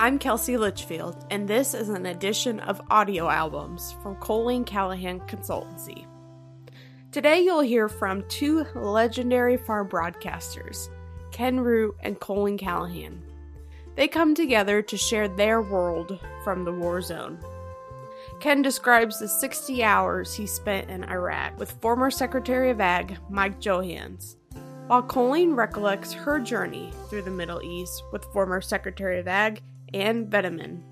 I'm Kelsey Litchfield, and this is an edition of Audio Albums from Colleen Callahan Consultancy. Today, you'll hear from two legendary farm broadcasters, Ken Root and Colleen Callahan. They come together to share their world from the war zone. Ken describes the 60 hours he spent in Iraq with former Secretary of Ag Mike Johanns, while Colleen recollects her journey through the Middle East with former Secretary of Ag Ann Veneman.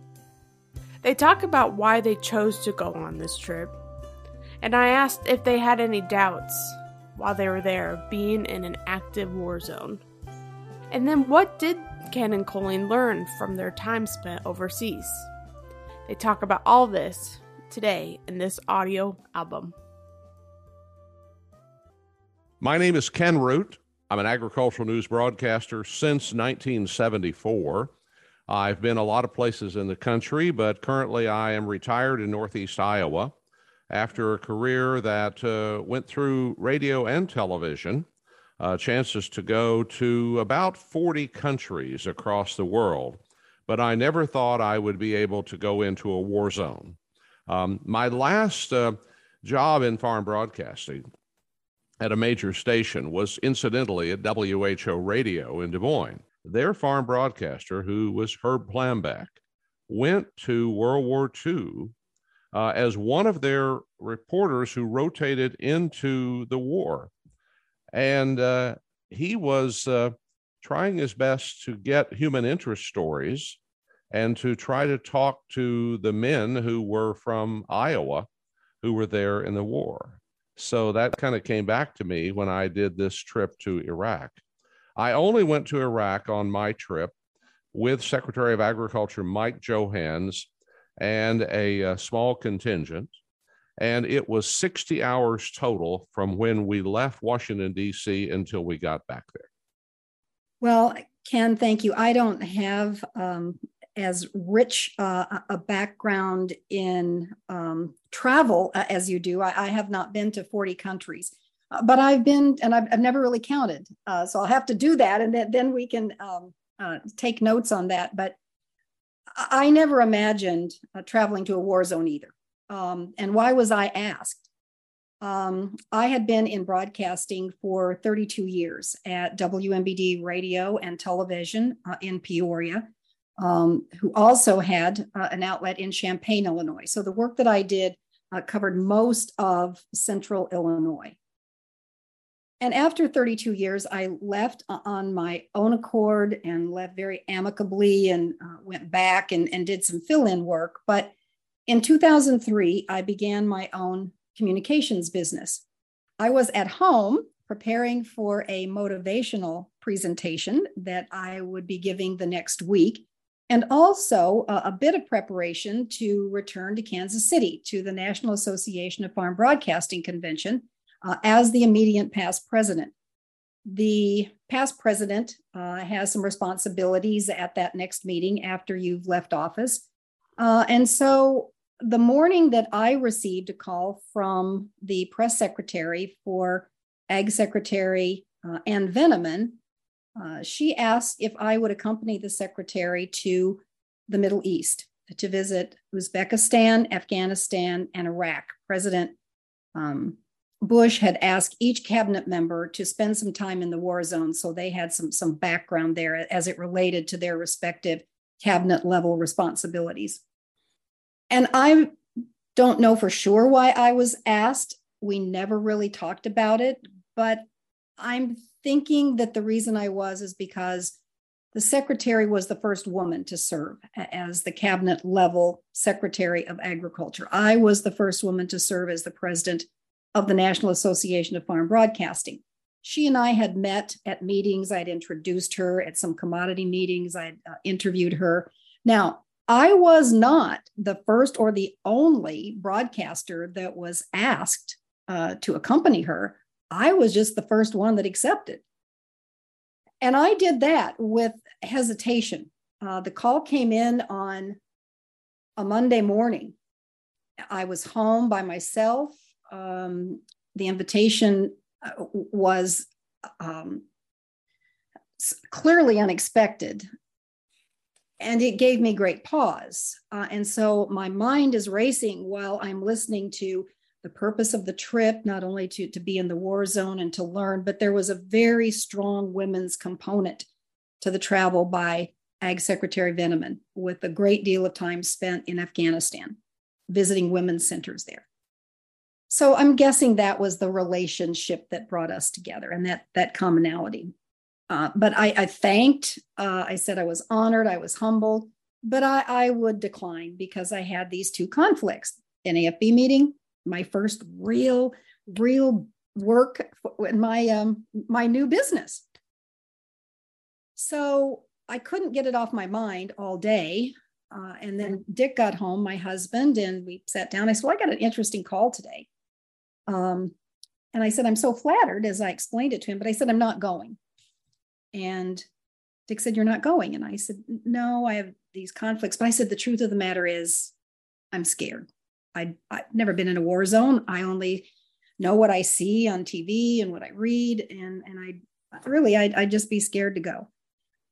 They talk about why they chose to go on this trip, and I asked if they had any doubts while they were there being in an active war zone. And then what did Ken and Colleen learn from their time spent overseas? They talk about all this today in this audio album. My name is Ken Root. I'm an agricultural news broadcaster since 1974. I've been a lot of places in the country, but currently I am retired in Northeast Iowa after a career that uh, went through radio and television, uh, chances to go to about 40 countries across the world. But I never thought I would be able to go into a war zone. Um, my last uh, job in farm broadcasting at a major station was incidentally at WHO Radio in Des Moines their farm broadcaster, who was Herb Plambeck, went to World War II uh, as one of their reporters who rotated into the war. And uh, he was uh, trying his best to get human interest stories and to try to talk to the men who were from Iowa who were there in the war. So that kind of came back to me when I did this trip to Iraq. I only went to Iraq on my trip with Secretary of Agriculture Mike Johanns and a, a, small contingent. And it was 60 hours total from when we left Washington, D.C. until we got back there. Well, Ken, thank you. I don't have um, as rich uh, a background in um, travel uh, as you do. I, I have not been to 40 countries. Uh, but I've been, and I've, I've never really counted. Uh, so I'll have to do that, and then, then we can um, uh, take notes on that. But I never imagined uh, traveling to a war zone either. Um, and why was I asked? Um, I had been in broadcasting for 32 years at WMBD radio and television uh, in Peoria, um, who also had an outlet in Champaign, Illinois. So the work that I did covered most of central Illinois. And after 32 years, I left on my own accord and left very amicably and uh, went back and, and did some fill in work. But in 2003, I began my own communications business. I was at home preparing for a motivational presentation that I would be giving the next week, and also a, a bit of preparation to return to Kansas City to the National Association of Farm Broadcasting Convention uh, as the immediate past president. The past president uh, has some responsibilities at that next meeting after you've left office. Uh, and so the morning that I received a call from the press secretary for Ag Secretary uh, Ann Veneman, uh, she asked if I would accompany the secretary to the Middle East to visit Uzbekistan, Afghanistan, and Iraq. President um, Bush had asked each cabinet member to spend some time in the war zone, so they had some some background there as it related to their respective cabinet level responsibilities. And I don't know for sure why I was asked. We never really talked about it, but I'm thinking that the reason I was is because the secretary was the first woman to serve as the cabinet level secretary of agriculture. I was the first woman to serve as the president of the National Association of Farm Broadcasting. She and I had met at meetings. I'd introduced her at some commodity meetings. I'd uh, interviewed her. Now, I was not the first or the only broadcaster that was asked uh, to accompany her. I was just the first one that accepted. And I did that with hesitation. Uh, the call came in on a Monday morning. I was home by myself um, the invitation uh, was um, clearly unexpected. and it gave me great pause. Uh, and so my mind is racing while I'm listening to the purpose of the trip, not only to, to be in the war zone and to learn, but there was a very strong women's component to the travel by Ag Secretary Veneman, with a great deal of time spent in Afghanistan, visiting women's centers there. So I'm guessing that was the relationship that brought us together and that that commonality. Uh, but I, I thanked, uh, I said I was honored, I was humbled, but I, I would decline because I had these two conflicts NAFB meeting, my first real, real work in my um, my new business. So I couldn't get it off my mind all day. Uh, and then Dick got home, my husband, and we sat down. I said, Well, I got an interesting call today. Um, and I said, I'm so flattered as I explained it to him, but I said, I'm not going. And Dick said, You're not going. And I said, No, I have these conflicts. But I said, The truth of the matter is, I'm scared. I, I've never been in a war zone. I only know what I see on TV and what I read. And, and I really, I'd, I'd just be scared to go.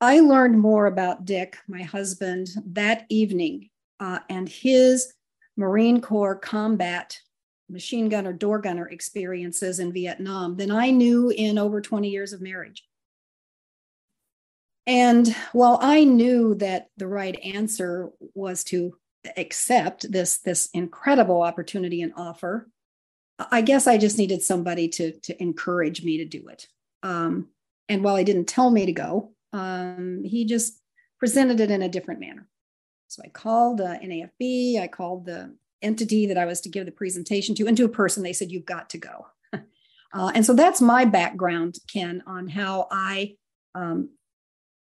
I learned more about Dick, my husband, that evening uh, and his Marine Corps combat machine gunner, door gunner experiences in Vietnam than I knew in over 20 years of marriage. And while I knew that the right answer was to accept this, this incredible opportunity and offer, I guess I just needed somebody to, to encourage me to do it. Um, and while he didn't tell me to go, um, he just presented it in a different manner. So I called uh, NAFB, I called the entity that I was to give the presentation to, and to a person, they said, You've got to go. uh, and so that's my background, Ken, on how I um,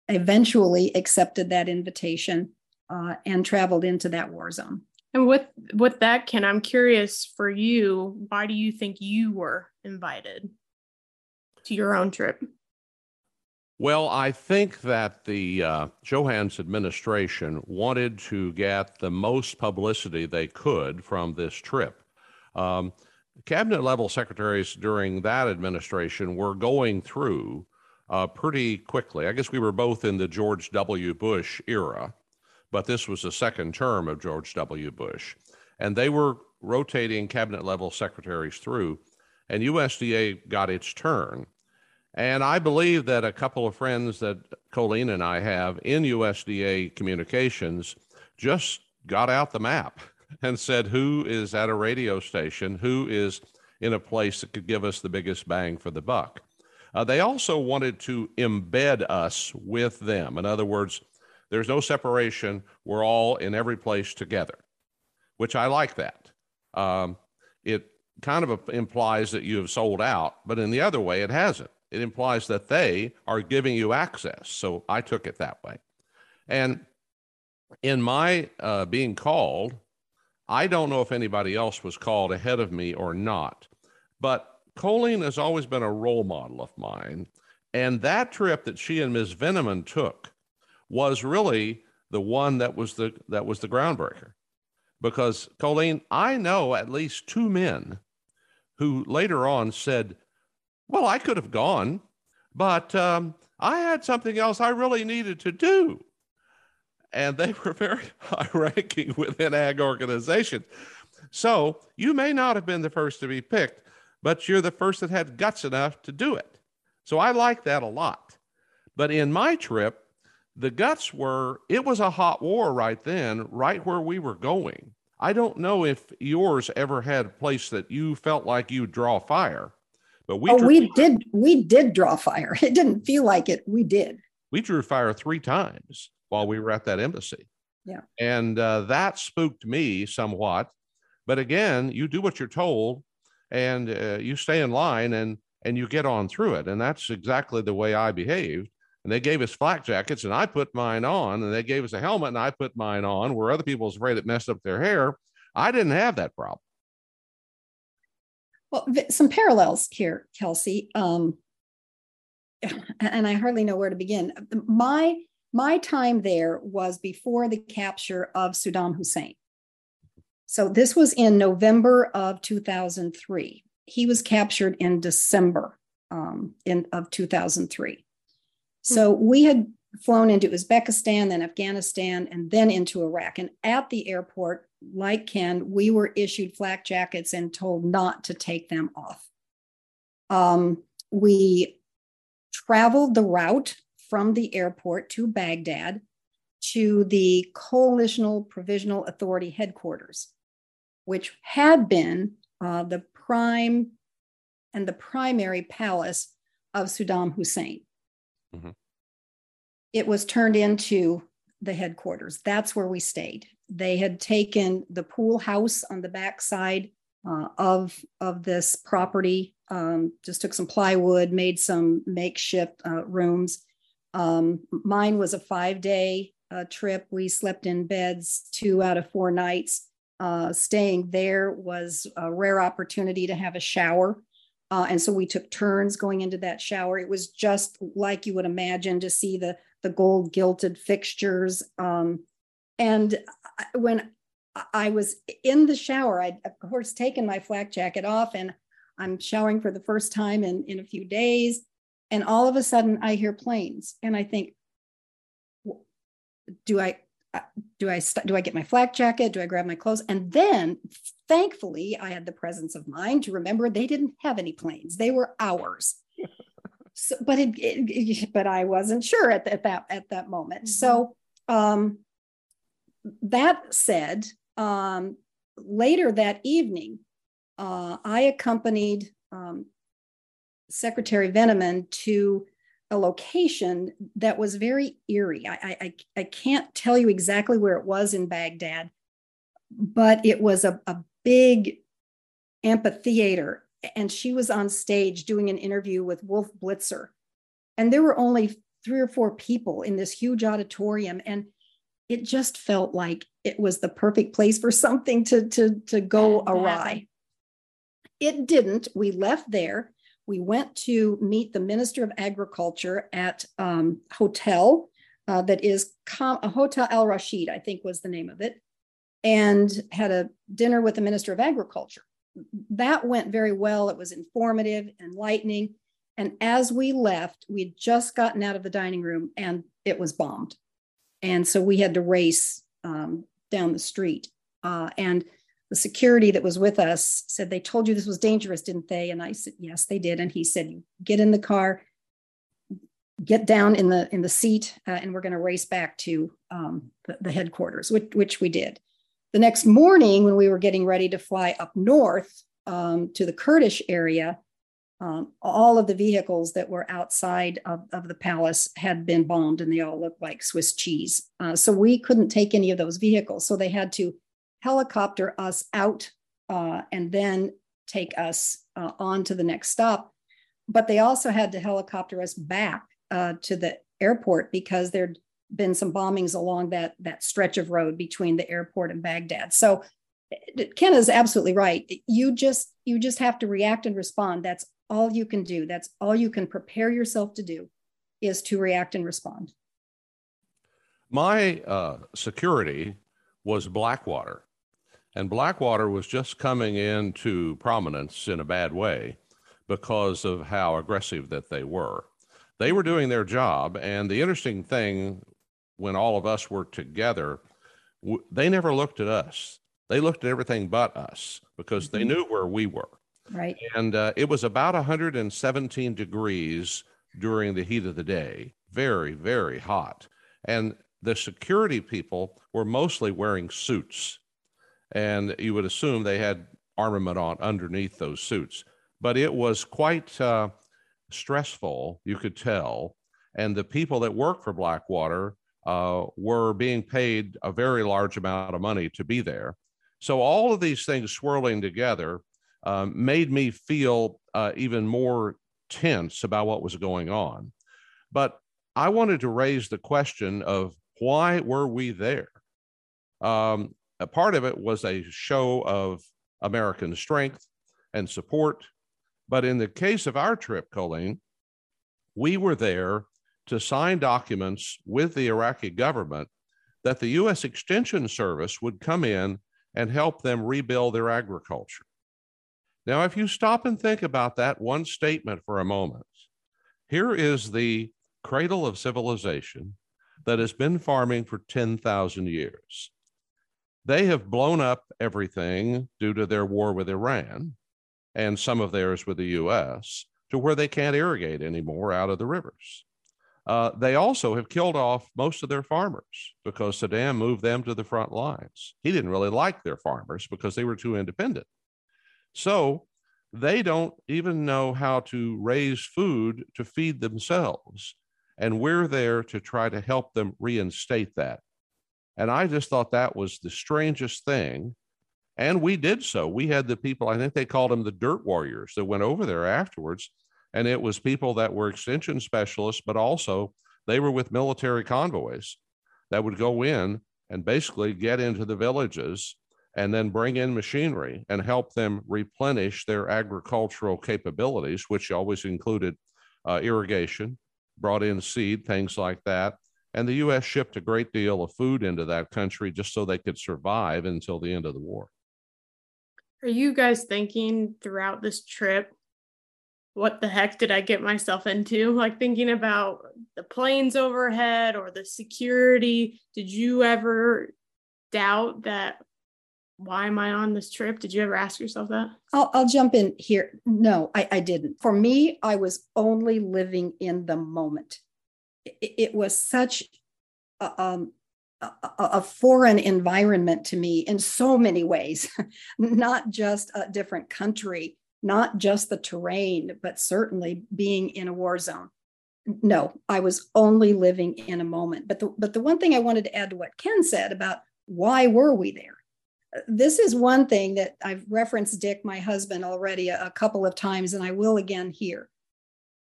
eventually accepted that invitation uh, and traveled into that war zone. And with with that, Ken, I'm curious for you, why do you think you were invited to your own trip? Well, I think that the uh, Johanns administration wanted to get the most publicity they could from this trip. Um, cabinet level secretaries during that administration were going through uh, pretty quickly. I guess we were both in the George W. Bush era, but this was the second term of George W. Bush. And they were rotating cabinet level secretaries through, and USDA got its turn. And I believe that a couple of friends that Colleen and I have in USDA communications just got out the map and said, who is at a radio station? Who is in a place that could give us the biggest bang for the buck? Uh, they also wanted to embed us with them. In other words, there's no separation. We're all in every place together, which I like that. Um, it kind of implies that you have sold out, but in the other way, it hasn't it implies that they are giving you access. So I took it that way. And in my uh, being called, I don't know if anybody else was called ahead of me or not, but Colleen has always been a role model of mine. And that trip that she and Ms. Veneman took was really the one that was the that was the groundbreaker. Because Colleen, I know at least two men who later on said, well, I could have gone, but um, I had something else I really needed to do. And they were very high ranking within ag organizations. So you may not have been the first to be picked, but you're the first that had guts enough to do it. So I like that a lot. But in my trip, the guts were, it was a hot war right then, right where we were going. I don't know if yours ever had a place that you felt like you'd draw fire. But we, oh, drew, we did we did draw fire. It didn't feel like it. We did. We drew fire three times while we were at that embassy. Yeah. And uh, that spooked me somewhat. But again, you do what you're told, and uh, you stay in line, and and you get on through it. And that's exactly the way I behaved. And they gave us flak jackets, and I put mine on, and they gave us a helmet, and I put mine on. Where other people was afraid it messed up their hair, I didn't have that problem. Well, some parallels here, Kelsey. Um, and I hardly know where to begin. My my time there was before the capture of Saddam Hussein. So this was in November of 2003. He was captured in December um, in, of 2003. So hmm. we had flown into Uzbekistan, then Afghanistan, and then into Iraq. And at the airport, like Ken, we were issued flak jackets and told not to take them off. Um, we traveled the route from the airport to Baghdad to the Coalitional Provisional Authority headquarters, which had been uh, the prime and the primary palace of Saddam Hussein. Mm-hmm. It was turned into the headquarters. That's where we stayed. They had taken the pool house on the backside uh, of, of this property, um, just took some plywood, made some makeshift uh, rooms. Um, mine was a five day uh, trip. We slept in beds two out of four nights. Uh, staying there was a rare opportunity to have a shower. Uh, and so we took turns going into that shower. It was just like you would imagine to see the, the gold gilded fixtures. Um, and when I was in the shower, I'd of course taken my flak jacket off and I'm showering for the first time in, in a few days. And all of a sudden I hear planes and I think, do I uh, do I do I get my flak jacket? Do I grab my clothes? And then, thankfully, I had the presence of mind to remember they didn't have any planes; they were ours. so, but it, it, but I wasn't sure at, at that at that moment. Mm-hmm. So, um, that said, um, later that evening, uh, I accompanied um, Secretary Veneman to a location that was very eerie. I, I, I can't tell you exactly where it was in Baghdad, but it was a, a big amphitheater. And she was on stage doing an interview with Wolf Blitzer. And there were only three or four people in this huge auditorium. And it just felt like it was the perfect place for something to, to, to go awry. It didn't. We left there we went to meet the Minister of Agriculture at um, hotel uh, that is Com- a Hotel Al Rashid, I think was the name of it, and had a dinner with the Minister of Agriculture. That went very well. It was informative, enlightening. And as we left, we had just gotten out of the dining room and it was bombed. And so we had to race um, down the street. Uh, and the security that was with us said, They told you this was dangerous, didn't they? And I said, Yes, they did. And he said, Get in the car, get down in the in the seat, uh, and we're going to race back to um, the, the, headquarters, which, which we did. The next morning, when we were getting ready to fly up north um, to the Kurdish area, um, all of the vehicles that were outside of, of, the palace had been bombed and they all looked like Swiss cheese. Uh, so we couldn't take any of those vehicles. So they had to helicopter us out uh, and then take us uh, on to the next stop. But they also had to helicopter us back uh, to the airport because there'd been some bombings along that, that stretch of road between the airport and Baghdad. So Ken is absolutely right. You just you just have to react and respond. That's all you can do. That's all you can prepare yourself to do is to react and respond. My uh, security was Blackwater. And Blackwater was just coming into prominence in a bad way because of how aggressive that they were. They were doing their job. And the interesting thing, when all of us were together, w- they never looked at us. They looked at everything but us because mm-hmm. they knew where we were. Right. And uh, it was about 117 degrees during the heat of the day, very, very hot. And the security people were mostly wearing suits and you would assume they had armament on underneath those suits. But it was quite uh, stressful, you could tell. And the people that work for Blackwater uh, were being paid a very large amount of money to be there. So all of these things swirling together um, made me feel uh, even more tense about what was going on. But I wanted to raise the question of why were we there? Um, a part of it was a show of American strength and support. But in the case of our trip, Colleen, we were there to sign documents with the Iraqi government that the U.S. Extension Service would come in and help them rebuild their agriculture. Now, if you stop and think about that one statement for a moment, here is the cradle of civilization, that has been farming for 10,000 years. They have blown up everything due to their war with Iran and some of theirs with the US to where they can't irrigate anymore out of the rivers. Uh, they also have killed off most of their farmers because Saddam moved them to the front lines. He didn't really like their farmers because they were too independent. So they don't even know how to raise food to feed themselves. And we're there to try to help them reinstate that. And I just thought that was the strangest thing. And we did so. We had the people, I think they called them the dirt warriors that went over there afterwards. And it was people that were extension specialists, but also they were with military convoys that would go in and basically get into the villages and then bring in machinery and help them replenish their agricultural capabilities, which always included uh, irrigation, brought in seed, things like that. And the U.S. shipped a great deal of food into that country just so they could survive until the end of the war. Are you guys thinking throughout this trip, what the heck did I get myself into? Like thinking about the planes overhead or the security. Did you ever doubt that why am I on this trip? Did you ever ask yourself that? I'll, I'll jump in here. No, I, I, didn't. For me, I was only living in the moment. It, it was such a, um, a, a, foreign environment to me in so many ways, not just a different country, not just the terrain, but certainly being in a war zone. No, I was only living in a moment. But the, but the one thing I wanted to add to what Ken said about why were we there? this is one thing that I've referenced Dick, my husband, already a, a couple of times, and I will again here.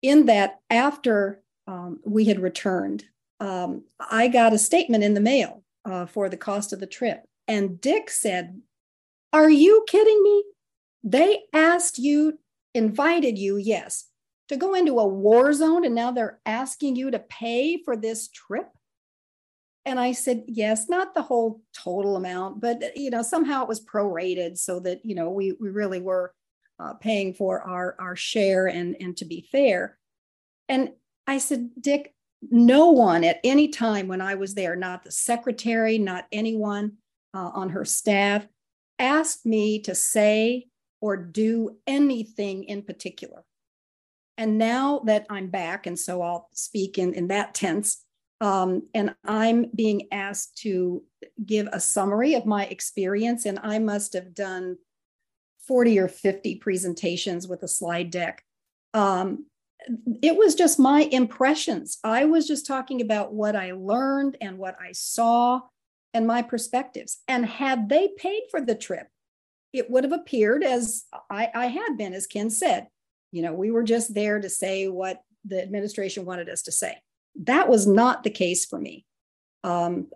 In that, after um, we had returned, um, I got a statement in the mail uh, for the cost of the trip. And Dick said, Are you kidding me? They asked you, invited you, yes, to go into a war zone, and now they're asking you to pay for this trip? And I said, yes, not the whole total amount, but you know, somehow it was prorated so that you know we we really were uh, paying for our our share and and to be fair. And I said, Dick, no one at any time when I was there, not the secretary, not anyone uh, on her staff, asked me to say or do anything in particular. And now that I'm back, and so I'll speak in, in that tense, um, and I'm being asked to give a summary of my experience, and I must have done 40 or 50 presentations with a slide deck. Um, it was just my impressions. I was just talking about what I learned and what I saw and my perspectives. And had they paid for the trip, it would have appeared as I, I had been, as Ken said. You know, we were just there to say what the administration wanted us to say. That was not the case for me. Um,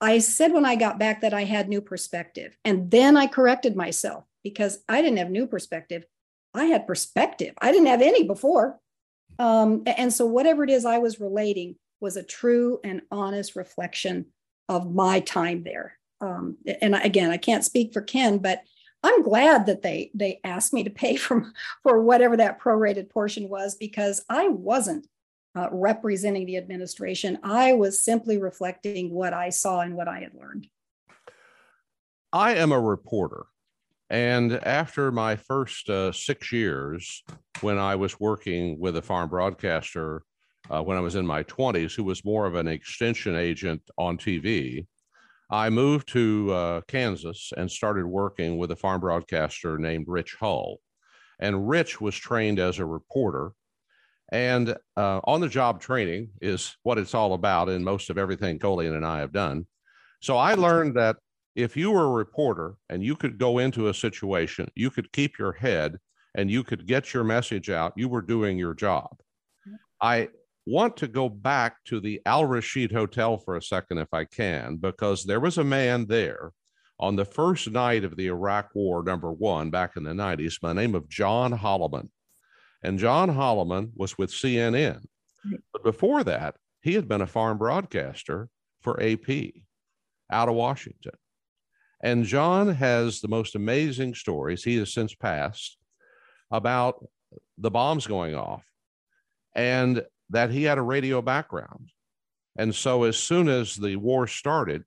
I said when I got back that I had new perspective, and then I corrected myself because I didn't have new perspective. I had perspective. I didn't have any before. Um, and so, whatever it is I was relating was a true and honest reflection of my time there. Um, and again, I can't speak for Ken, but I'm glad that they they asked me to pay for for whatever that prorated portion was because I wasn't uh, representing the administration. I was simply reflecting what I saw and what I had learned. I am a reporter. And after my first uh, six years, when I was working with a farm broadcaster uh, when I was in my 20s, who was more of an extension agent on TV, I moved to uh, Kansas and started working with a farm broadcaster named Rich Hull. And Rich was trained as a reporter and uh, on the job training is what it's all about in most of everything Colleen and I have done. So I learned that if you were a reporter and you could go into a situation, you could keep your head and you could get your message out, you were doing your job. I want to go back to the Al Rashid Hotel for a second, if I can, because there was a man there on the first night of the Iraq War, number one, back in the 90s, by the name of John Holliman. And John Holliman was with CNN. But before that, he had been a farm broadcaster for AP out of Washington. And John has the most amazing stories. He has since passed about the bombs going off and that he had a radio background. And so, as soon as the war started,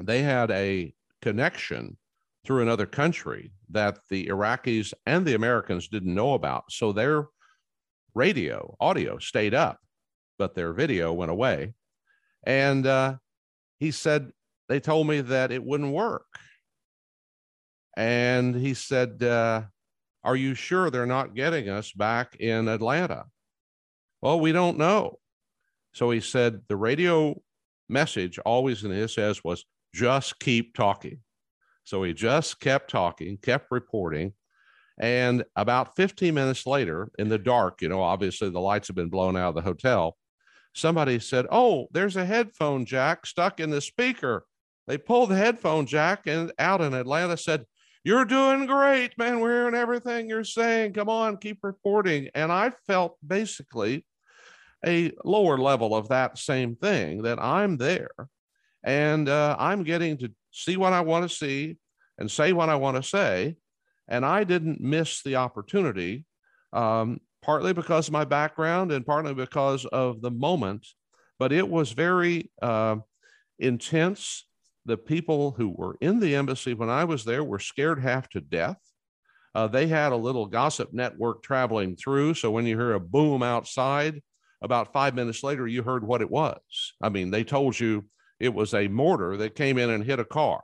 they had a connection through another country that the Iraqis and the Americans didn't know about. So, their radio, audio stayed up, but their video went away. And uh, he said, they told me that it wouldn't work. And he said, uh, Are you sure they're not getting us back in Atlanta? Well, we don't know. So he said, The radio message always in his says was just keep talking. So he just kept talking, kept reporting. And about 15 minutes later, in the dark, you know, obviously the lights have been blown out of the hotel, somebody said, Oh, there's a headphone jack stuck in the speaker. They pulled the headphone jack and out in Atlanta said, You're doing great, man. We're hearing everything you're saying. Come on, keep reporting. And I felt basically a lower level of that same thing that I'm there and uh, I'm getting to see what I want to see and say what I want to say. And I didn't miss the opportunity, um, partly because of my background and partly because of the moment. But it was very uh, intense. The people who were in the embassy when I was there were scared half to death. Uh, they had a little gossip network traveling through. So when you hear a boom outside, about five minutes later, you heard what it was. I mean, they told you it was a mortar that came in and hit a car,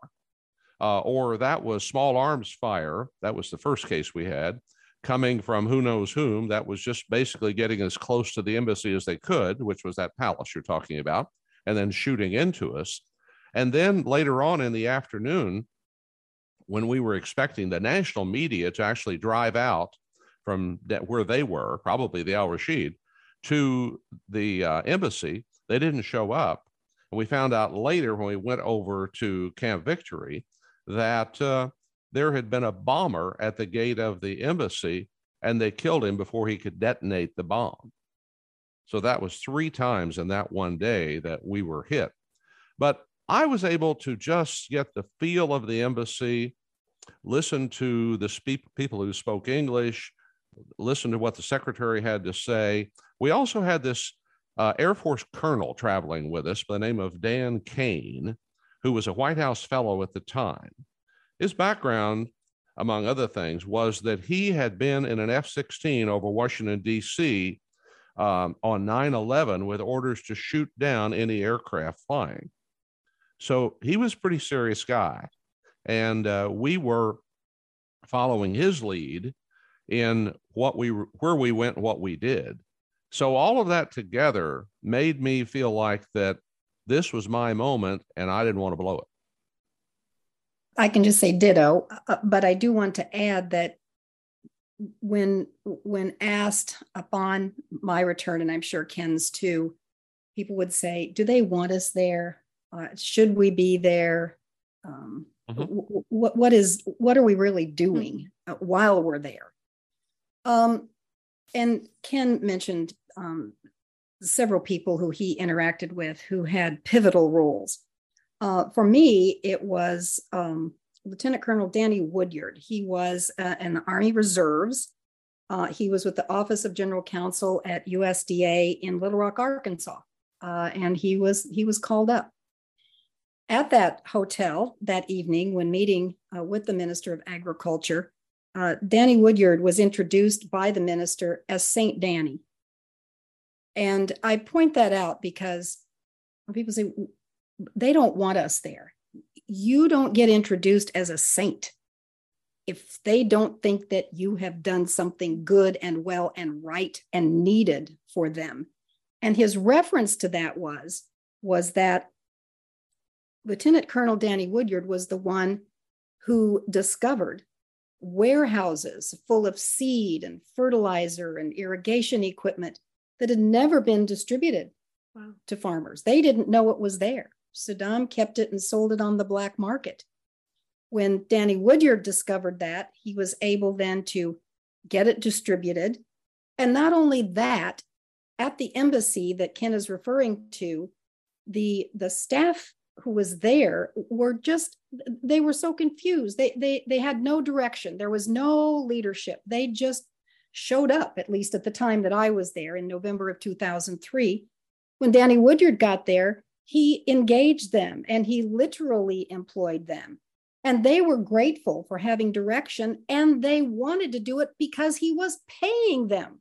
uh, or that was small arms fire. That was the first case we had coming from who knows whom. That was just basically getting as close to the embassy as they could, which was that palace you're talking about, and then shooting into us. And then later on in the afternoon, when we were expecting the national media to actually drive out from where they were, probably the Al Rashid, to the uh, embassy. They didn't show up. And we found out later when we went over to Camp Victory that uh, there had been a bomber at the gate of the embassy and they killed him before he could detonate the bomb. So that was three times in that one day that we were hit. But I was able to just get the feel of the embassy, listen to the speak- people who spoke English, listen to what the secretary had to say. We also had this uh, Air Force colonel traveling with us by the name of Dan Caine, who was a White House fellow at the time. His background, among other things, was that he had been in an F 16 over Washington, D.C. Um, on 9 11 with orders to shoot down any aircraft flying. So he was a pretty serious guy. And uh, we were following his lead in what we where we went what we did. So all of that together made me feel like that this was my moment and i didn't want to blow it. I can just say ditto uh, but i do want to add that when when asked upon my return and i'm sure ken's too people would say do they want us there? Uh, should we be there? Um, mm-hmm. what what is what are we really doing uh, while we're there um, and Ken mentioned um, several people who he interacted with who had pivotal roles. Uh, for me, it was um, Lieutenant Colonel Danny Woodyard. He was uh, in the Army Reserves. Uh, he was with the Office of General Counsel at USDA in Little Rock, Arkansas, uh, and he was he was called up. At that hotel that evening, when meeting uh, with the Minister of Agriculture, uh, Danny Woodyard was introduced by the minister as Saint Danny. And I point that out because people say they don't want us there, you don't get introduced as a saint if they don't think that you have done something good and well and right and needed for them. And his reference to that was was that Lieutenant Colonel Danny Woodyard was the one who discovered warehouses full of seed and fertilizer and irrigation equipment that had never been distributed wow. to farmers. They didn't know it was there. Saddam kept it and sold it on the black market. When Danny Woodyard discovered that, he was able then to get it distributed. And not only that, at the embassy that Ken is referring to, the, the staff who was there were just they were so confused they they they had no direction there was no leadership they just showed up at least at the time that i was there in november of 2003 when Danny Woodyard got there, he engaged them and he literally employed them. And they were grateful for having direction and they wanted to do it because he was paying them.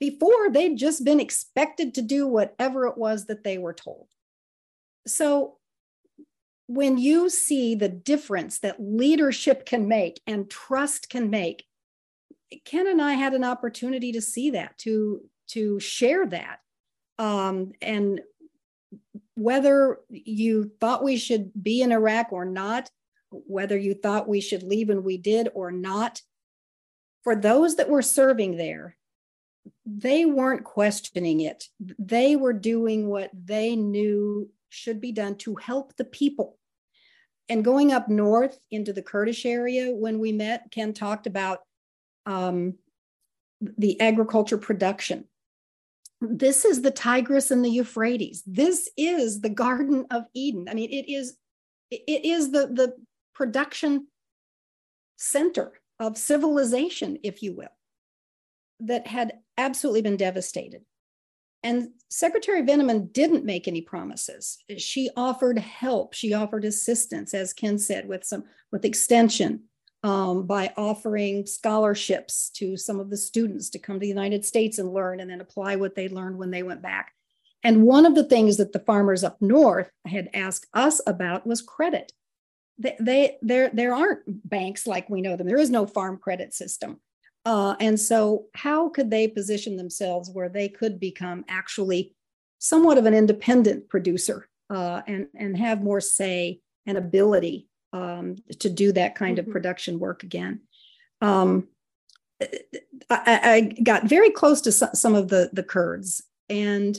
Before, they'd just been expected to do whatever it was that they were told. So, when you see the difference that leadership can make and trust can make, Ken and I had an opportunity to see that, to, to share that. Um, and whether you thought we should be in Iraq or not, whether you thought we should leave and we did or not, for those that were serving there, they weren't questioning it. They were doing what they knew should be done to help the people. And going up north into the Kurdish area, when we met, Ken talked about um, the agriculture production this is the Tigris and the Euphrates. This is the Garden of Eden. I mean, it is it is the the production center of civilization, if you will, that had absolutely been devastated. And Secretary Veneman didn't make any promises. She offered help. She offered assistance, as Ken said, with some with extension, um, by offering scholarships to some of the students to come to the United States and learn and then apply what they learned when they went back. And one of the things that the farmers up north had asked us about was credit. They, they there there aren't banks like we know them. There is no farm credit system. Uh, and so, how could they position themselves where they could become actually somewhat of an independent producer uh, and, and have more say and ability um, to do that kind mm-hmm. of production work again. Um, I, I, got very close to some of the, the Kurds. And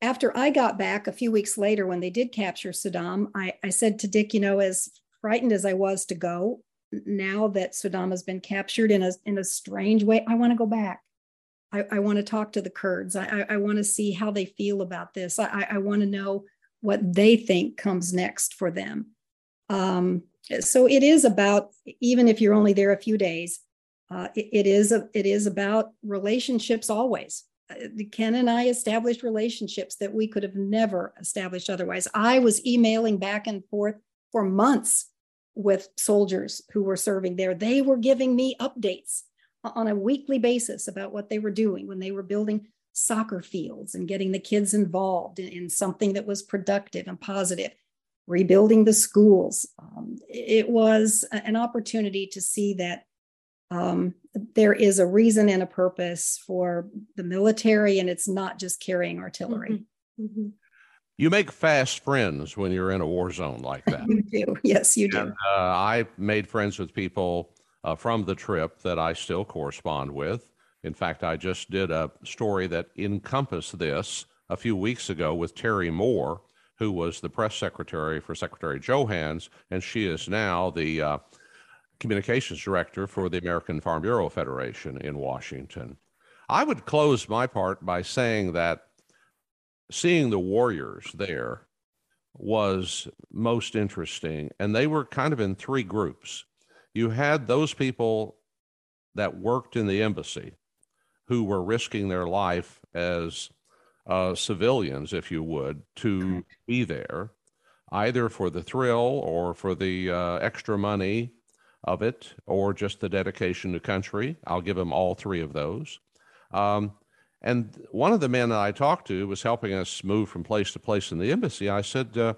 after I got back a few weeks later, when they did capture Saddam, I, I said to Dick, you know, as frightened as I was to go, now that Saddam has been captured in a, in a strange way, I want to go back. I, I want to talk to the Kurds. I, I, I want to see how they feel about this. I, I want to know what they think comes next for them. Um, so it is about even if you're only there a few days, uh, it, it is a, it is about relationships always. Uh, Ken and I established relationships that we could have never established otherwise. I was emailing back and forth for months with soldiers who were serving there. They were giving me updates on a weekly basis about what they were doing when they were building soccer fields and getting the kids involved in, in something that was productive and positive rebuilding the schools. Um, it was an opportunity to see that um, there is a reason and a purpose for the military, and it's not just carrying artillery. Mm-hmm. Mm-hmm. You make fast friends when you're in a war zone like that. you do. Yes, you do. And, uh, I made friends with people uh, from the trip that I still correspond with. In fact, I just did a story that encompassed this a few weeks ago with Terry Moore, who was the press secretary for Secretary Johanns, and she is now the uh, communications director for the American Farm Bureau Federation in Washington. I would close my part by saying that seeing the warriors there was most interesting, and they were kind of in three groups. You had those people that worked in the embassy who were risking their life as uh, civilians, if you would, to be there, either for the thrill or for the uh, extra money of it, or just the dedication to country. I'll give them all three of those. Um, and one of the men that I talked to was helping us move from place to place in the embassy. I said, uh,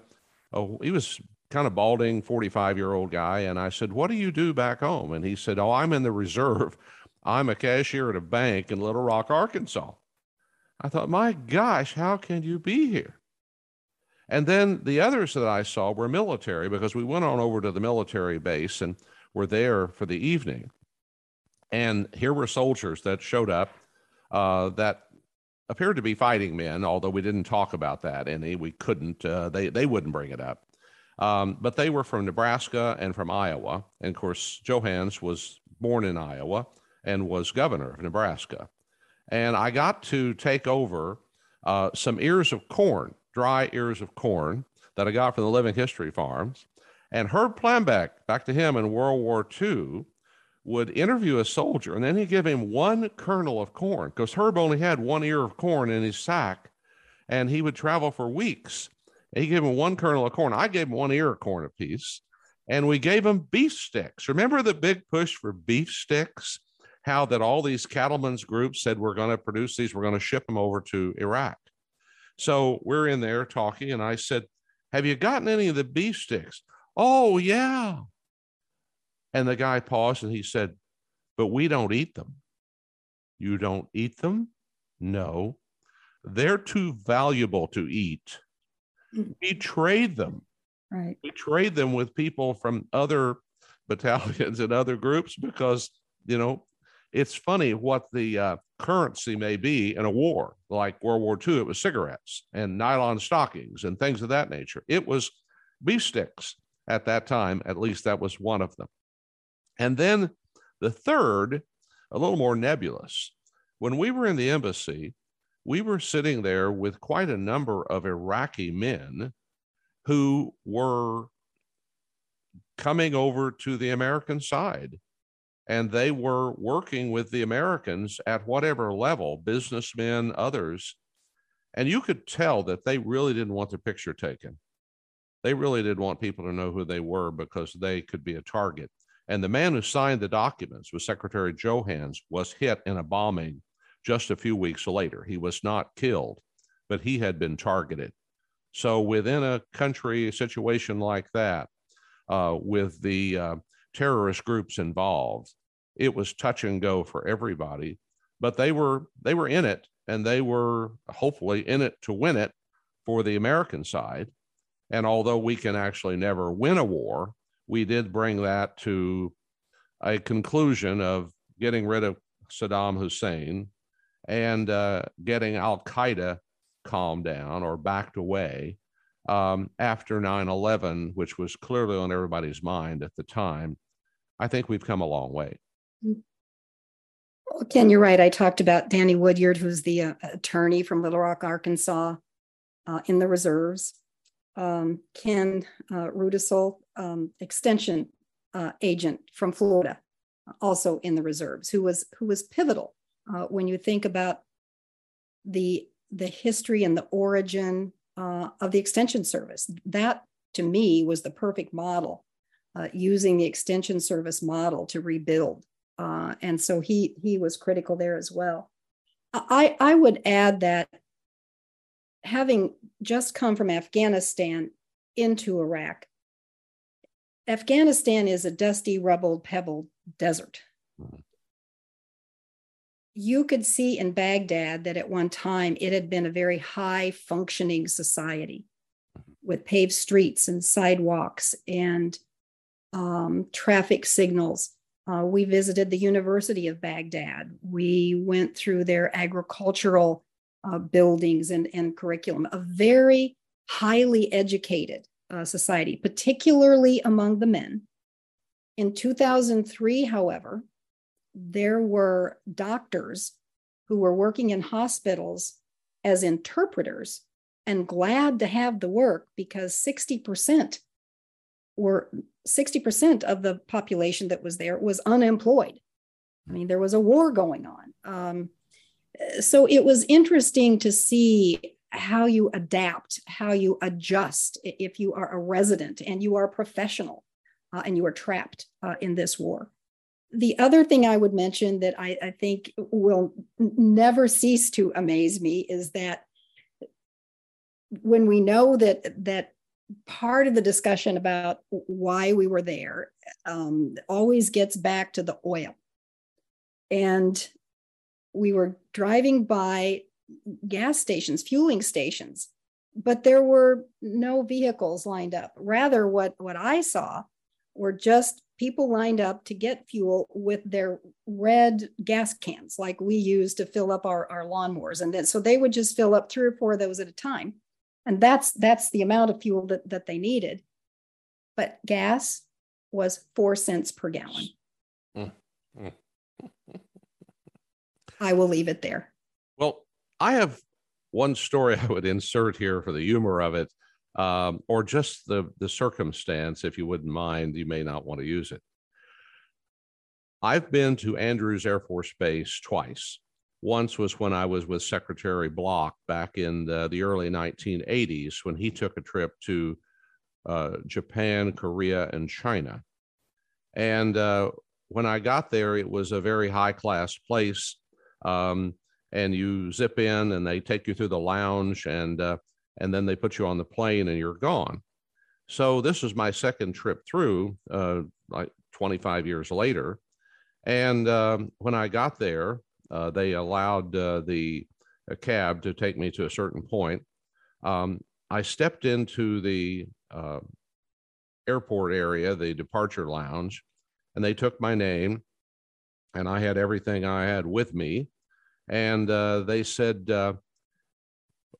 "Oh, he was kind of balding, forty-five-year-old guy," and I said, "What do you do back home?" And he said, "Oh, I'm in the reserve. I'm a cashier at a bank in Little Rock, Arkansas." I thought, my gosh, how can you be here? And then the others that I saw were military because we went on over to the military base and were there for the evening. And here were soldiers that showed up uh, that appeared to be fighting men, although we didn't talk about that any. We couldn't, uh, they, they wouldn't bring it up. Um, but they were from Nebraska and from Iowa. And of course, Johanns was born in Iowa and was governor of Nebraska and I got to take over uh, some ears of corn, dry ears of corn that I got from the Living History Farms. And Herb Plambeck, back to him in World War II, would interview a soldier and then he'd give him one kernel of corn because Herb only had one ear of corn in his sack. and he would travel for weeks. He gave him one kernel of corn. I gave him one ear of corn apiece, and we gave him beef sticks. Remember the big push for beef sticks? How that all these cattlemen's groups said we're going to produce these, we're going to ship them over to Iraq. So we're in there talking, and I said, "Have you gotten any of the beef sticks?" Oh yeah. And the guy paused and he said, "But we don't eat them." You don't eat them? No. They're too valuable to eat. Mm. We trade them. Right. We trade them with people from other battalions and other groups because, you know, it's funny what the uh, currency may be in a war. Like World War II, it was cigarettes and nylon stockings and things of that nature. It was beef sticks at that time. At least that was one of them. And then the third, a little more nebulous. When we were in the embassy, we were sitting there with quite a number of Iraqi men who were coming over to the American side. And they were working with the Americans at whatever level, businessmen, others. And you could tell that they really didn't want their picture taken. They really didn't want people to know who they were because they could be a target. And the man who signed the documents was Secretary Johanns, was hit in a bombing just a few weeks later. He was not killed, but he had been targeted. So within a country situation like that, uh, with the uh, terrorist groups involved, it was touch and go for everybody. But they were they were in it, and they were hopefully in it to win it for the American side. And although we can actually never win a war, we did bring that to a conclusion of getting rid of Saddam Hussein and uh, getting Al Qaeda calmed down or backed away um, after 9 11, which was clearly on everybody's mind at the time. I think we've come a long way. Well, Ken, you're right. I talked about Danny Woodyard, who's the uh, attorney from Little Rock, Arkansas, uh, in the reserves. Um, Ken uh, Rudisill, um, extension uh, agent from Florida, also in the reserves, who was who was pivotal uh, when you think about the the history and the origin uh, of the extension service. That to me was the perfect model, uh, using the extension service model to rebuild. Uh, and so he he was critical there as well. I I would add that having just come from Afghanistan into Iraq, Afghanistan is a dusty, rubble, pebble desert. You could see in Baghdad that at one time it had been a very high functioning society with paved streets and sidewalks and um, traffic signals. Uh, we visited the University of Baghdad. We went through their agricultural uh, buildings and, and curriculum, a very highly educated uh, society, particularly among the men. In 2003, however, there were doctors who were working in hospitals as interpreters and glad to have the work because 60% were 60% of the population that was there was unemployed. I mean, there was a war going on. Um, so it was interesting to see how you adapt, how you adjust if you are a resident and you are professional uh, and you are trapped uh, in this war. The other thing I would mention that I, I think will never cease to amaze me is that when we know that that part of the discussion about why we were there um, always gets back to the oil, and we were driving by gas stations, fueling stations, but there were no vehicles lined up. Rather, what what I saw were just people lined up to get fuel with their red gas cans, like we use to fill up our, our lawnmowers. And then so they would just fill up three or four of those at a time. And that's that's the amount of fuel that, that they needed. But gas was four cents per gallon. Mm, mm. I will leave it there. Well, I have one story I would insert here for the humor of it um, or just the the circumstance, if you wouldn't mind, you may not want to use it. I've been to Andrews Air Force Base twice, Once was when I was with Secretary Block back in the, the early 1980s when he took a trip to uh, Japan, Korea, and China. And uh, when I got there, it was a very high class place. Um, and you zip in and they take you through the lounge and uh, and then they put you on the plane and you're gone. So this was my second trip through, uh, like 25 years later. And um, when I got there, uh, they allowed uh, the cab to take me to a certain point. Um, I stepped into the uh, airport area, the departure lounge, and they took my name, and I had everything I had with me. And uh, they said, uh,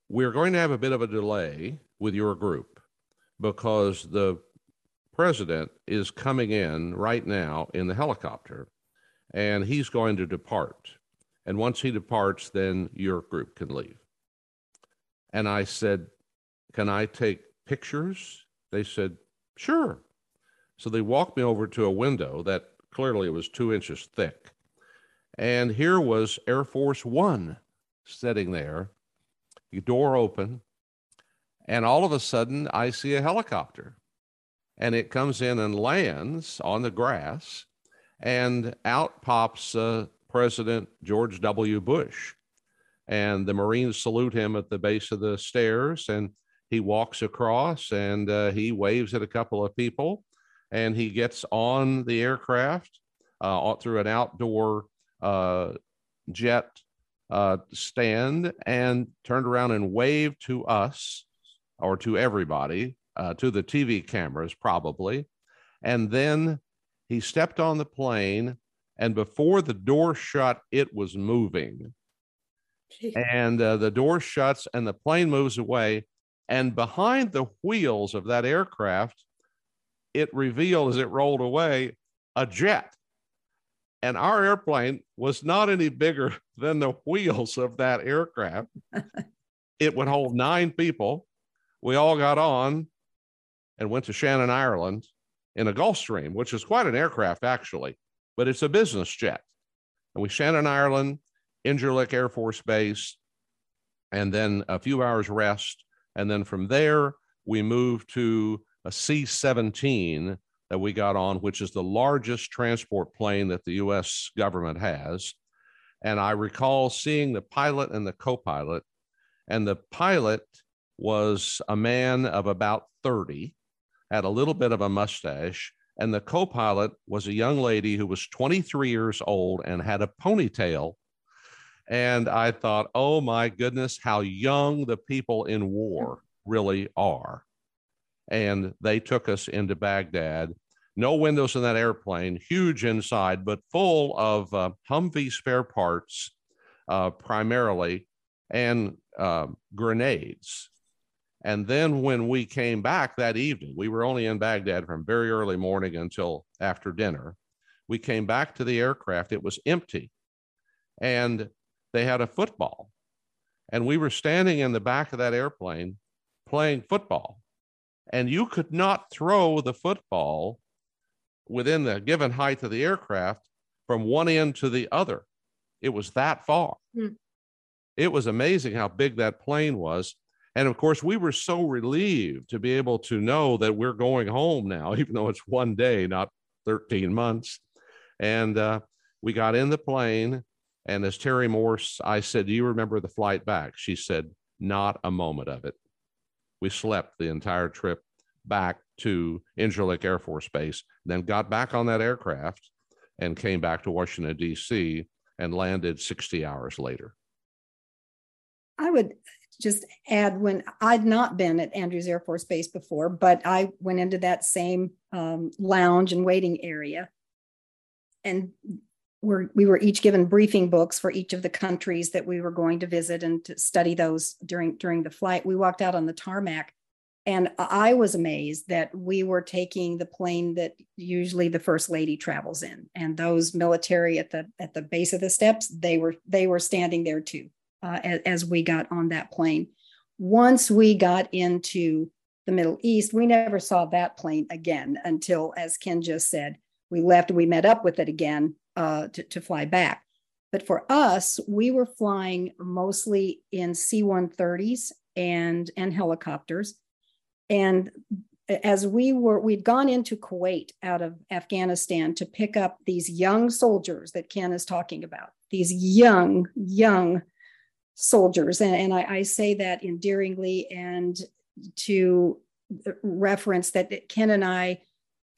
We're going to have a bit of a delay with your group because the president is coming in right now in the helicopter and he's going to depart. And once he departs, then your group can leave. And I said, Can I take pictures? They said, Sure. So they walked me over to a window that clearly was two inches thick. And here was Air Force One sitting there, the door open, and all of a sudden I see a helicopter. And it comes in and lands on the grass, and out pops uh, President George W. Bush. And the Marines salute him at the base of the stairs, and he walks across and uh, he waves at a couple of people and he gets on the aircraft uh, through an outdoor uh, jet uh, stand and turned around and waved to us or to everybody, uh, to the TV cameras probably. And then he stepped on the plane, and before the door shut, it was moving. and uh, the door shuts and the plane moves away and behind the wheels of that aircraft, it revealed as it rolled away a jet. And our airplane was not any bigger than the wheels of that aircraft. it would hold nine people. We all got on and went to Shannon, Ireland in a Gulfstream, which is quite an aircraft, actually, but it's a business jet. And we Shannon, Ireland, Incirlik Air Force Base, and then a few hours rest and then from there, we moved to a C 17 that we got on, which is the largest transport plane that the US government has. And I recall seeing the pilot and the co pilot, and the pilot was a man of about 30, had a little bit of a mustache, and the co pilot was a young lady who was 23 years old and had a ponytail and I thought, oh my goodness, how young the people in war really are. And they took us into Baghdad. No windows in that airplane, huge inside, but full of uh, Humvee spare parts, uh, primarily, and uh, grenades. And then when we came back that evening, we were only in Baghdad from very early morning until after dinner. We came back to the aircraft, it was empty. And they had a football. And we were standing in the back of that airplane playing football. And you could not throw the football within the given height of the aircraft from one end to the other. It was that far. Mm. It was amazing how big that plane was. And of course, we were so relieved to be able to know that we're going home now, even though it's one day, not 13 months. And uh, we got in the plane and as Terry Morse, I said, Do you remember the flight back? She said, Not a moment of it. We slept the entire trip back to Incirlik Air Force Base, then got back on that aircraft and came back to Washington, D.C., and landed 60 hours later. I would just add when I'd not been at Andrews Air Force Base before, but I went into that same um, lounge and waiting area. And we're, we were each given briefing books for each of the countries that we were going to visit and to study those during during the flight. We walked out on the tarmac, and I was amazed that we were taking the plane that usually the first lady travels in, and those military at the at the base of the steps they were they were standing there too uh, as, as we got on that plane. Once we got into the Middle East, we never saw that plane again until, as Ken just said, we left and we met up with it again uh, to, to fly back. But for us, we were flying mostly in C 130s and, and helicopters. And as we were, we'd gone into Kuwait out of Afghanistan to pick up these young soldiers that Ken is talking about, these young, young soldiers. And, and I, I say that endearingly and to reference that Ken and I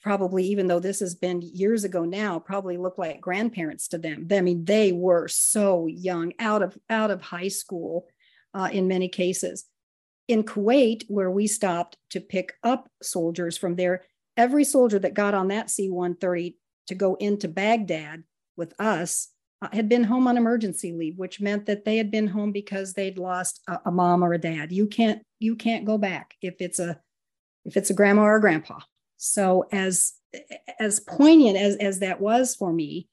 probably, even though this has been years ago now, probably look like grandparents to them. I mean, they were so young, out of out of high school, uh, in many cases. In Kuwait, where we stopped to pick up soldiers from there, every soldier that got on that C-130 to go into Baghdad with us uh, had been home on emergency leave, which meant that they had been home because they'd lost a, a mom or a dad. You can't you can't go back if it's a if it's a grandma or a grandpa so as as poignant as as that was for me,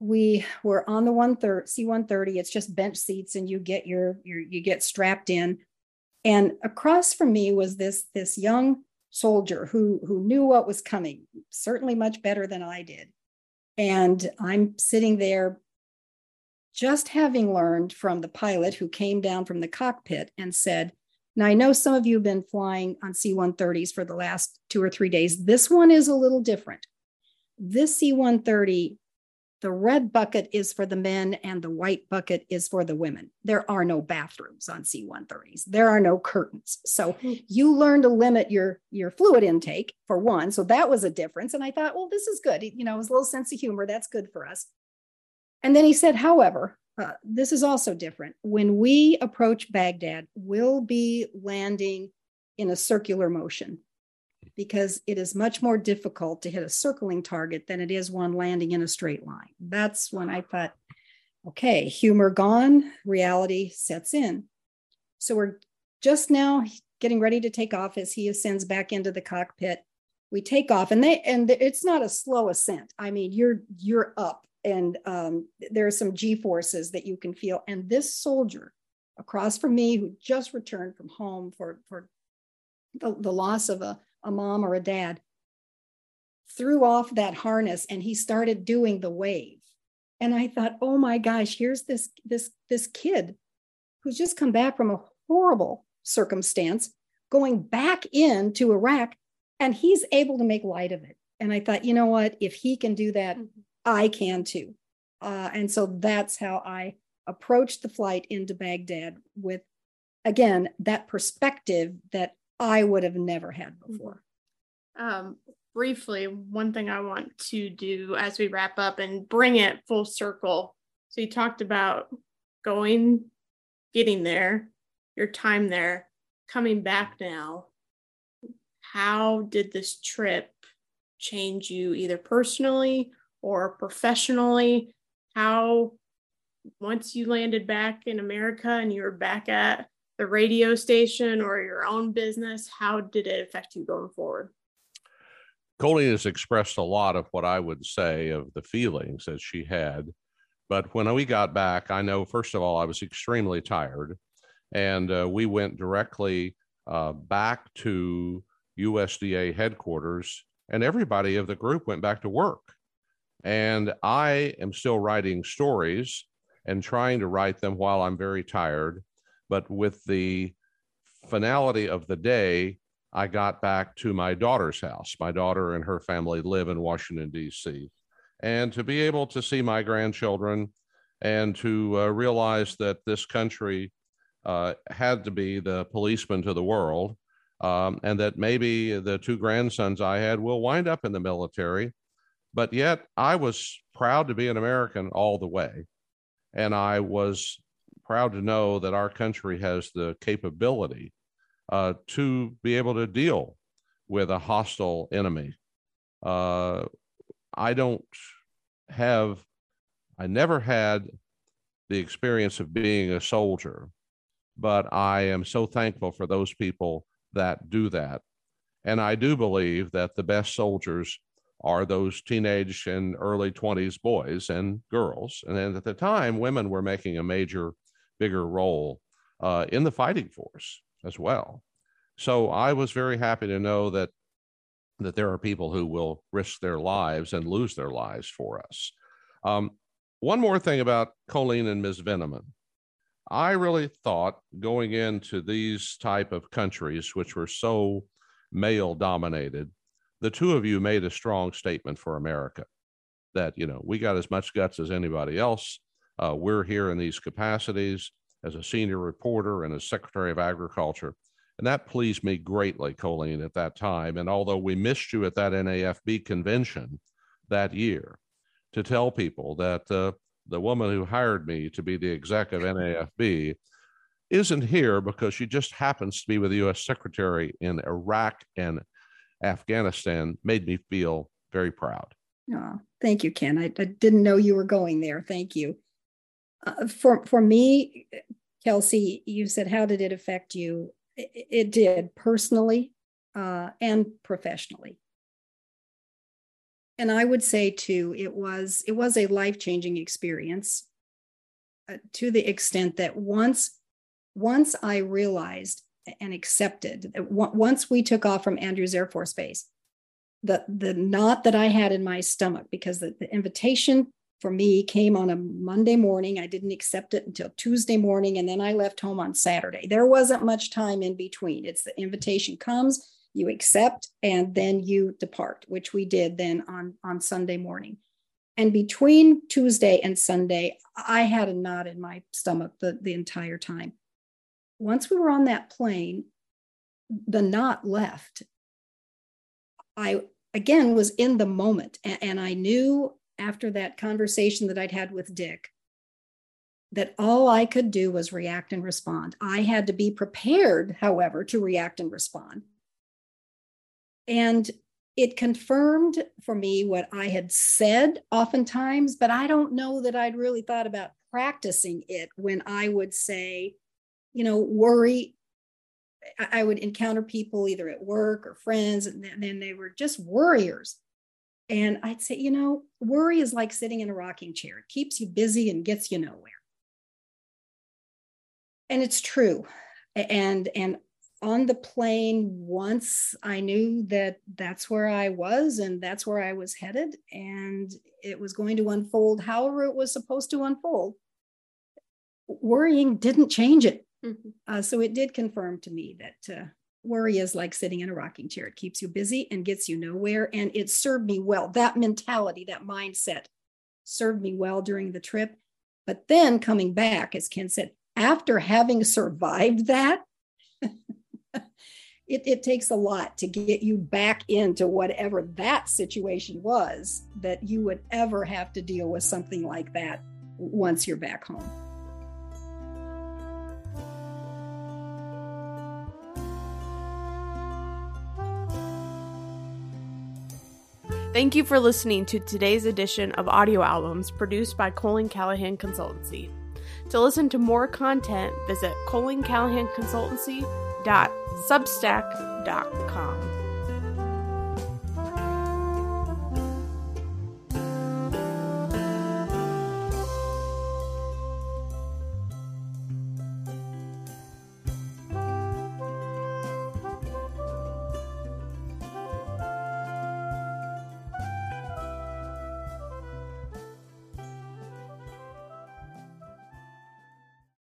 we were on the one third C130. It's just bench seats, and you get your your you get strapped in. And across from me was this this young soldier who who knew what was coming, certainly much better than I did. And I'm sitting there just having learned from the pilot who came down from the cockpit and said, now, I know some of you have been flying on C 130s for the last two or three days. This one is a little different. This C 130, the red bucket is for the men and the white bucket is for the women. There are no bathrooms on C 130s, there are no curtains. So hmm. you learn to limit your, your fluid intake for one. So that was a difference. And I thought, well, this is good. You know, it was a little sense of humor. That's good for us. And then he said, however, uh, this is also different. When we approach Baghdad, we'll be landing in a circular motion because it is much more difficult to hit a circling target than it is one landing in a straight line. That's when I thought, okay, humor gone, reality sets in. So we're just now getting ready to take off as he ascends back into the cockpit. We take off and they and it's not a slow ascent. I mean, you're you're up and um, there are some G forces that you can feel. And this soldier across from me, who just returned from home for, for the, the loss of a, a mom or a dad, threw off that harness and he started doing the wave. And I thought, oh my gosh, here's this this this kid who's just come back from a horrible circumstance, going back into Iraq, and he's able to make light of it. And I thought, you know what? If he can do that, mm-hmm. I can too. Uh, and so that's how I approached the flight into Baghdad with, again, that perspective that I would have never had mm-hmm. before. Um, briefly, one thing I want to do as we wrap up and bring it full circle. So you talked about going, getting there, your time there, coming back now. How did this trip change you either personally or professionally? How, once you landed back in America and you were back at the radio station or your own business, how did it affect you going forward? Colleen has expressed a lot of what I would say of the feelings that she had. But when we got back, I know, first of all, I was extremely tired. And uh, we went directly uh, back to USDA headquarters, and everybody of the group went back to work. And I am still writing stories and trying to write them while I'm very tired. But with the finality of the day, I got back to my daughter's house. My daughter and her family live in Washington, D.C. And to be able to see my grandchildren and to uh, realize that this country uh, had to be the policeman to the world, um, and that maybe the two grandsons I had will wind up in the military but yet I was proud to be an American all the way. And I was proud to know that our country has the capability uh, to be able to deal with a hostile enemy. Uh, I don't have, I never had the experience of being a soldier, but I am so thankful for those people that do that. And I do believe that the best soldiers are those teenage and early 20s boys and girls. And at the time, women were making a major, bigger role uh, in the fighting force as well. So I was very happy to know that that there are people who will risk their lives and lose their lives for us. Um, one more thing about Colleen and Ms. Veneman. I really thought going into these type of countries, which were so male dominated, the two of you made a strong statement for America that, you know, we got as much guts as anybody else. Uh, we're here in these capacities as a senior reporter and as Secretary of Agriculture. And that pleased me greatly, Colleen, at that time. And although we missed you at that NAFB convention that year, to tell people that uh, the woman who hired me to be the exec of NAFB isn't here because she just happens to be with the U.S. Secretary in Iraq and Afghanistan made me feel very proud. Oh, thank you, Ken. I, I didn't know you were going there. Thank you. Uh, for for me, Kelsey, you said, how did it affect you? It, it did personally uh, and professionally. And I would say too, it was it was a life changing experience uh, to the extent that once once I realized and accepted once we took off from Andrews Air Force Base, the the knot that I had in my stomach because the, the invitation for me came on a Monday morning. I didn't accept it until Tuesday morning, and then I left home on Saturday. There wasn't much time in between. It's the invitation comes, you accept, and then you depart, which we did then on, on Sunday morning. And between Tuesday and Sunday, I had a knot in my stomach the, the entire time. Once we were on that plane, the knot left. I again was in the moment and, and I knew after that conversation that I'd had with Dick that all I could do was react and respond. I had to be prepared, however, to react and respond. And it confirmed for me what I had said oftentimes, but I don't know that I'd really thought about practicing it when I would say, you know, worry. I would encounter people either at work or friends, and then they were just worriers. And I'd say, you know, worry is like sitting in a rocking chair. It keeps you busy and gets you nowhere. And it's true. And and on the plane once I knew that that's where I was and that's where I was headed and it was going to unfold however it was supposed to unfold. Worrying didn't change it. Mm-hmm. Uh, so it did confirm to me that uh, worry is like sitting in a rocking chair. It keeps you busy and gets you nowhere. And it served me well. That mentality, that mindset served me well during the trip. But then coming back, as Ken said, after having survived that, it, it takes a lot to get you back into whatever that situation was that you would ever have to deal with something like that once you're back home. Thank you for listening to today's edition of Audio Albums produced by Colleen Callahan Consultancy. To listen to more content, visit Consultancy.substack.com.